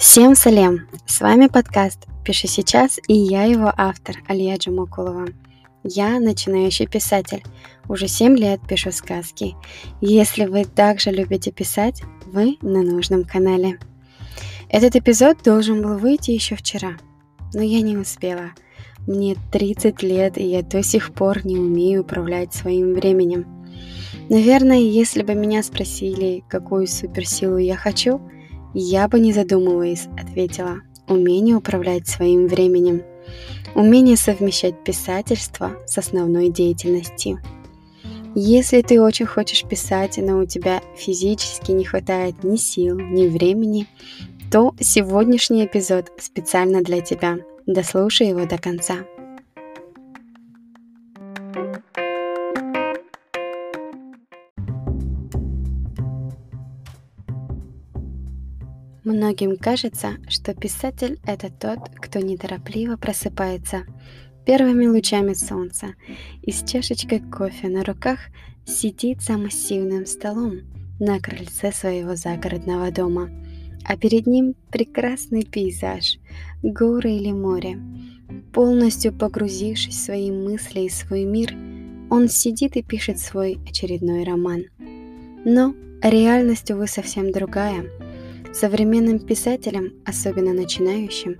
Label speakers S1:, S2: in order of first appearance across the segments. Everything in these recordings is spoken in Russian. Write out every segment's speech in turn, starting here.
S1: Всем салем! С вами подкаст «Пиши сейчас» и я его автор Алия Джамукулова. Я начинающий писатель. Уже 7 лет пишу сказки. Если вы также любите писать, вы на нужном канале. Этот эпизод должен был выйти еще вчера, но я не успела. Мне 30 лет, и я до сих пор не умею управлять своим временем. Наверное, если бы меня спросили, какую суперсилу я хочу – я бы не задумываясь ответила умение управлять своим временем, умение совмещать писательство с основной деятельностью. Если ты очень хочешь писать, но у тебя физически не хватает ни сил, ни времени, то сегодняшний эпизод специально для тебя. Дослушай его до конца. Многим кажется, что писатель – это тот, кто неторопливо просыпается первыми лучами солнца и с чашечкой кофе на руках сидит за массивным столом на крыльце своего загородного дома, а перед ним прекрасный пейзаж, горы или море. Полностью погрузившись в свои мысли и свой мир, он сидит и пишет свой очередной роман. Но реальность, увы, совсем другая – Современным писателям, особенно начинающим,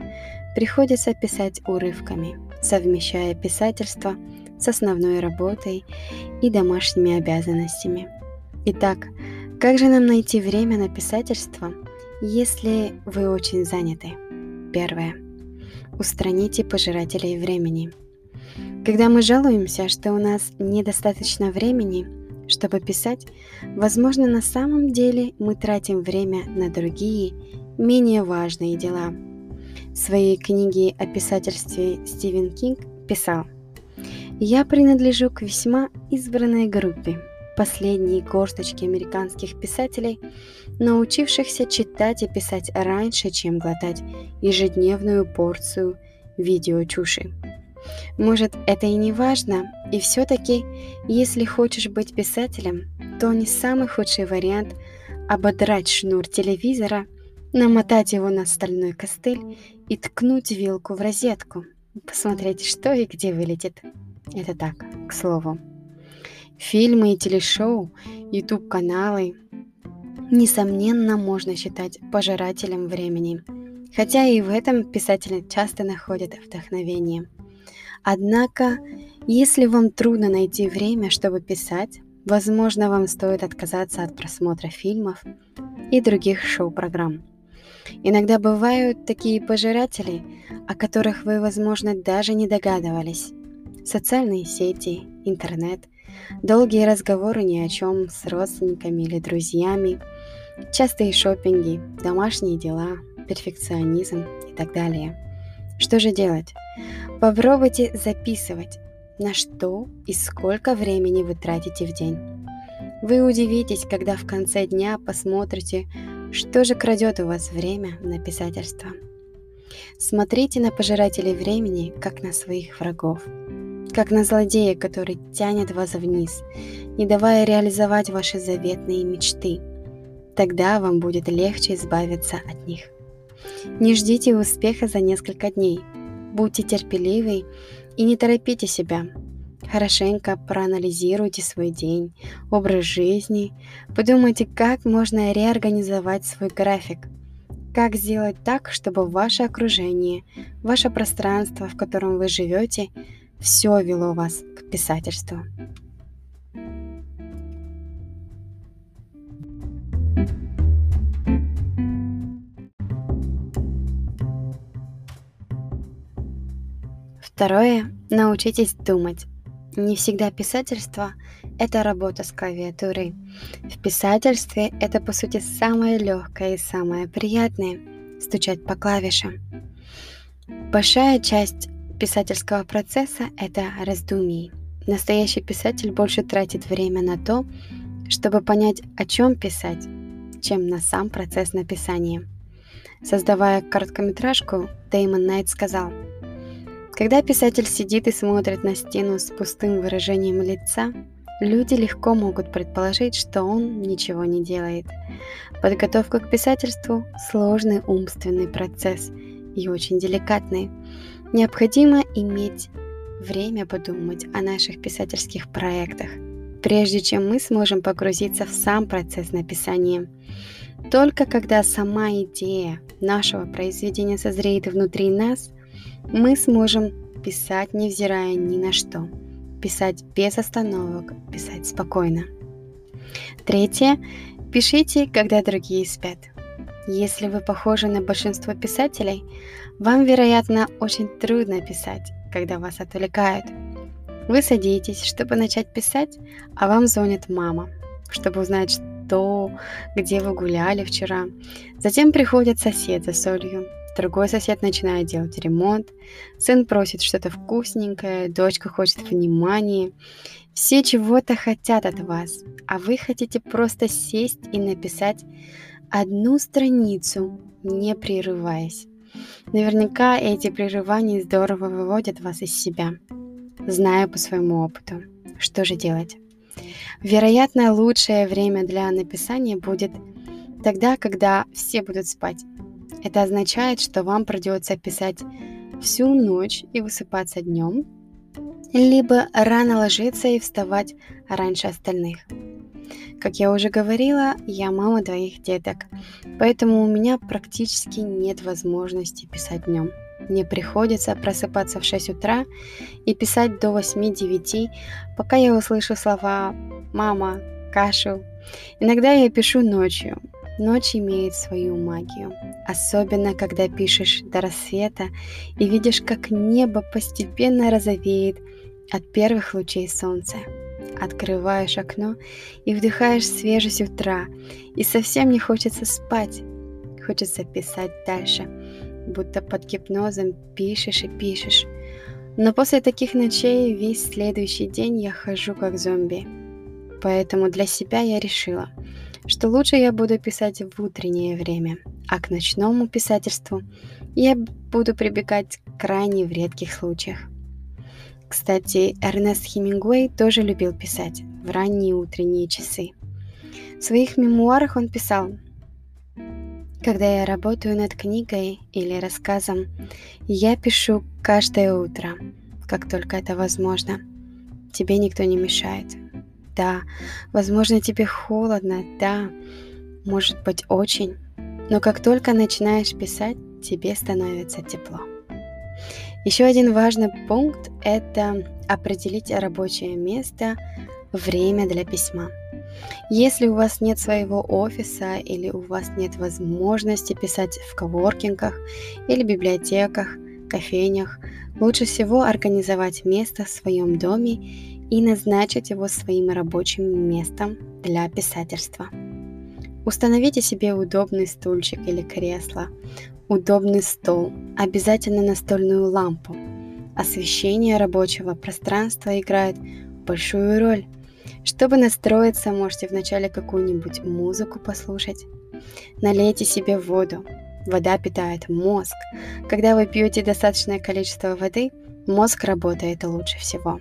S1: приходится писать урывками, совмещая писательство с основной работой и домашними обязанностями. Итак, как же нам найти время на писательство, если вы очень заняты? Первое. Устраните пожирателей времени. Когда мы жалуемся, что у нас недостаточно времени – чтобы писать, возможно, на самом деле мы тратим время на другие, менее важные дела. В своей книге о писательстве Стивен Кинг писал «Я принадлежу к весьма избранной группе, последней горсточке американских писателей, научившихся читать и писать раньше, чем глотать ежедневную порцию видеочуши. Может, это и не важно, и все-таки, если хочешь быть писателем, то не самый худший вариант ободрать шнур телевизора, намотать его на стальной костыль и ткнуть вилку в розетку, посмотреть, что и где вылетит. Это так, к слову. Фильмы и телешоу, YouTube-каналы, несомненно, можно считать пожирателем времени. Хотя и в этом писатели часто находят вдохновение – Однако, если вам трудно найти время, чтобы писать, возможно, вам стоит отказаться от просмотра фильмов и других шоу-программ. Иногда бывают такие пожиратели, о которых вы, возможно, даже не догадывались. Социальные сети, интернет, долгие разговоры ни о чем с родственниками или друзьями, частые шопинги, домашние дела, перфекционизм и так далее. Что же делать? Попробуйте записывать, на что и сколько времени вы тратите в день. Вы удивитесь, когда в конце дня посмотрите, что же крадет у вас время на писательство. Смотрите на пожирателей времени, как на своих врагов, как на злодея, который тянет вас вниз, не давая реализовать ваши заветные мечты. Тогда вам будет легче избавиться от них. Не ждите успеха за несколько дней – Будьте терпеливы и не торопите себя. Хорошенько проанализируйте свой день, образ жизни, подумайте, как можно реорганизовать свой график, как сделать так, чтобы ваше окружение, ваше пространство, в котором вы живете, все вело вас к писательству. Второе. Научитесь думать. Не всегда писательство – это работа с клавиатурой. В писательстве это, по сути, самое легкое и самое приятное – стучать по клавишам. Большая часть писательского процесса – это раздумий. Настоящий писатель больше тратит время на то, чтобы понять, о чем писать, чем на сам процесс написания. Создавая короткометражку, Дэймон Найт сказал – когда писатель сидит и смотрит на стену с пустым выражением лица, люди легко могут предположить, что он ничего не делает. Подготовка к писательству – сложный умственный процесс и очень деликатный. Необходимо иметь время подумать о наших писательских проектах, прежде чем мы сможем погрузиться в сам процесс написания. Только когда сама идея нашего произведения созреет внутри нас, мы сможем писать, невзирая ни на что. Писать без остановок, писать спокойно. Третье. Пишите, когда другие спят. Если вы похожи на большинство писателей, вам, вероятно, очень трудно писать, когда вас отвлекают. Вы садитесь, чтобы начать писать, а вам звонит мама, чтобы узнать, что, где вы гуляли вчера. Затем приходит сосед за солью, Другой сосед начинает делать ремонт, сын просит что-то вкусненькое, дочка хочет внимания. Все чего-то хотят от вас, а вы хотите просто сесть и написать одну страницу, не прерываясь. Наверняка эти прерывания здорово выводят вас из себя. Знаю по своему опыту. Что же делать? Вероятно, лучшее время для написания будет тогда, когда все будут спать. Это означает, что вам придется писать всю ночь и высыпаться днем, либо рано ложиться и вставать раньше остальных. Как я уже говорила, я мама двоих деток, поэтому у меня практически нет возможности писать днем. Мне приходится просыпаться в 6 утра и писать до 8-9, пока я услышу слова «мама», «кашу». Иногда я пишу ночью, Ночь имеет свою магию, особенно когда пишешь до рассвета и видишь, как небо постепенно розовеет от первых лучей солнца. Открываешь окно и вдыхаешь свежесть утра, и совсем не хочется спать. Хочется писать дальше, будто под гипнозом пишешь и пишешь. Но после таких ночей весь следующий день я хожу как зомби. Поэтому для себя я решила – что лучше я буду писать в утреннее время, а к ночному писательству я буду прибегать крайне в редких случаях. Кстати, Эрнест Хемингуэй тоже любил писать в ранние утренние часы. В своих мемуарах он писал, «Когда я работаю над книгой или рассказом, я пишу каждое утро, как только это возможно. Тебе никто не мешает да. Возможно, тебе холодно, да. Может быть, очень. Но как только начинаешь писать, тебе становится тепло. Еще один важный пункт – это определить рабочее место, время для письма. Если у вас нет своего офиса или у вас нет возможности писать в коворкингах или библиотеках, кофейнях, лучше всего организовать место в своем доме и назначить его своим рабочим местом для писательства. Установите себе удобный стульчик или кресло, удобный стол, обязательно настольную лампу. Освещение рабочего пространства играет большую роль. Чтобы настроиться, можете вначале какую-нибудь музыку послушать. Налейте себе воду. Вода питает мозг. Когда вы пьете достаточное количество воды, мозг работает лучше всего.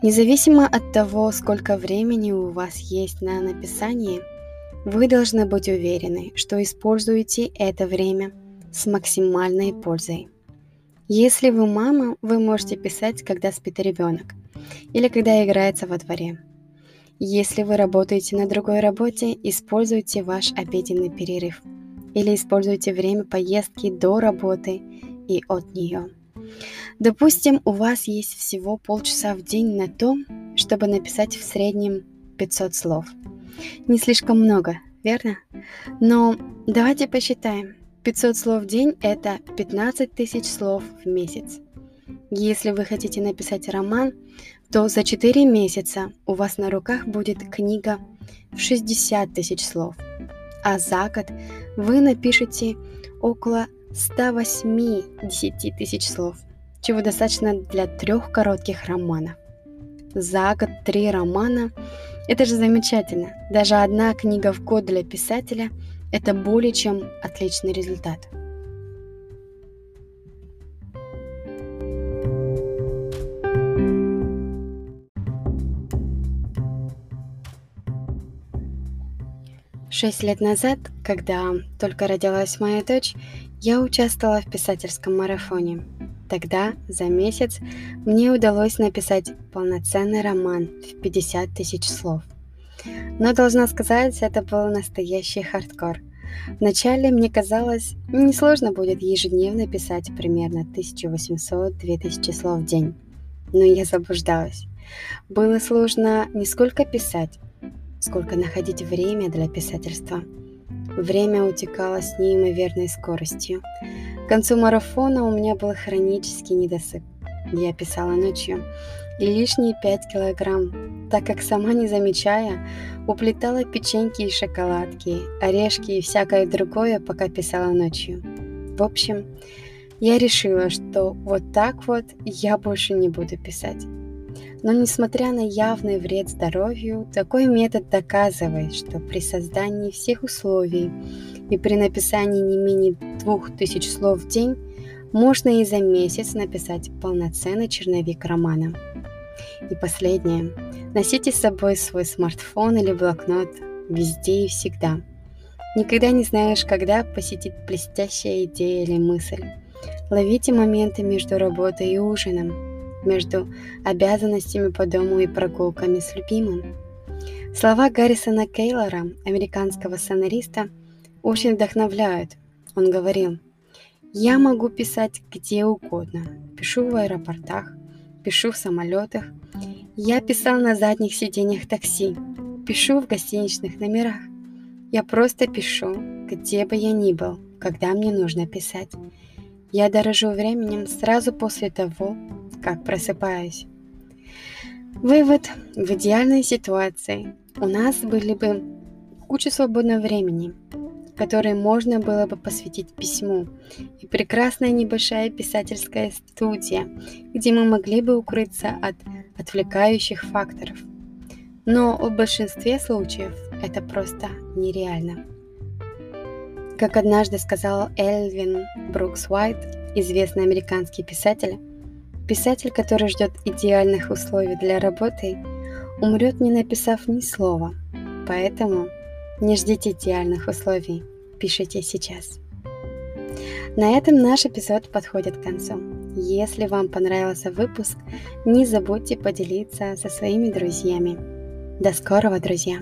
S1: Независимо от того, сколько времени у вас есть на написание, вы должны быть уверены, что используете это время с максимальной пользой. Если вы мама, вы можете писать, когда спит ребенок или когда играется во дворе. Если вы работаете на другой работе, используйте ваш обеденный перерыв или используйте время поездки до работы и от нее. Допустим, у вас есть всего полчаса в день на то, чтобы написать в среднем 500 слов. Не слишком много, верно? Но давайте посчитаем. 500 слов в день – это 15 тысяч слов в месяц. Если вы хотите написать роман, то за 4 месяца у вас на руках будет книга в 60 тысяч слов. А за год вы напишете около 180 тысяч слов чего достаточно для трех коротких романов. За год три романа – это же замечательно. Даже одна книга в год для писателя – это более чем отличный результат. Шесть лет назад, когда только родилась моя дочь, я участвовала в писательском марафоне. Тогда, за месяц, мне удалось написать полноценный роман в 50 тысяч слов. Но, должна сказать, это был настоящий хардкор. Вначале мне казалось, несложно будет ежедневно писать примерно 1800-2000 слов в день. Но я заблуждалась. Было сложно не сколько писать, сколько находить время для писательства. Время утекало с неимоверной скоростью. К концу марафона у меня был хронический недосып. Я писала ночью, и лишние 5 килограмм, так как сама не замечая, уплетала печеньки и шоколадки, орешки и всякое другое, пока писала ночью. В общем, я решила, что вот так вот я больше не буду писать. Но несмотря на явный вред здоровью, такой метод доказывает, что при создании всех условий и при написании не менее двух тысяч слов в день можно и за месяц написать полноценный черновик романа. И последнее. Носите с собой свой смартфон или блокнот везде и всегда. Никогда не знаешь, когда посетит блестящая идея или мысль. Ловите моменты между работой и ужином, между обязанностями по дому и прогулками с любимым. Слова Гаррисона Кейлора, американского сценариста, очень вдохновляют. Он говорил, «Я могу писать где угодно. Пишу в аэропортах, пишу в самолетах. Я писал на задних сиденьях такси, пишу в гостиничных номерах. Я просто пишу, где бы я ни был, когда мне нужно писать. Я дорожу временем сразу после того, как просыпаюсь. Вывод. В идеальной ситуации у нас были бы куча свободного времени, которое можно было бы посвятить письму, и прекрасная небольшая писательская студия, где мы могли бы укрыться от отвлекающих факторов. Но в большинстве случаев это просто нереально. Как однажды сказал Эльвин Брукс Уайт, известный американский писатель, Писатель, который ждет идеальных условий для работы, умрет, не написав ни слова. Поэтому не ждите идеальных условий, пишите сейчас. На этом наш эпизод подходит к концу. Если вам понравился выпуск, не забудьте поделиться со своими друзьями. До скорого, друзья!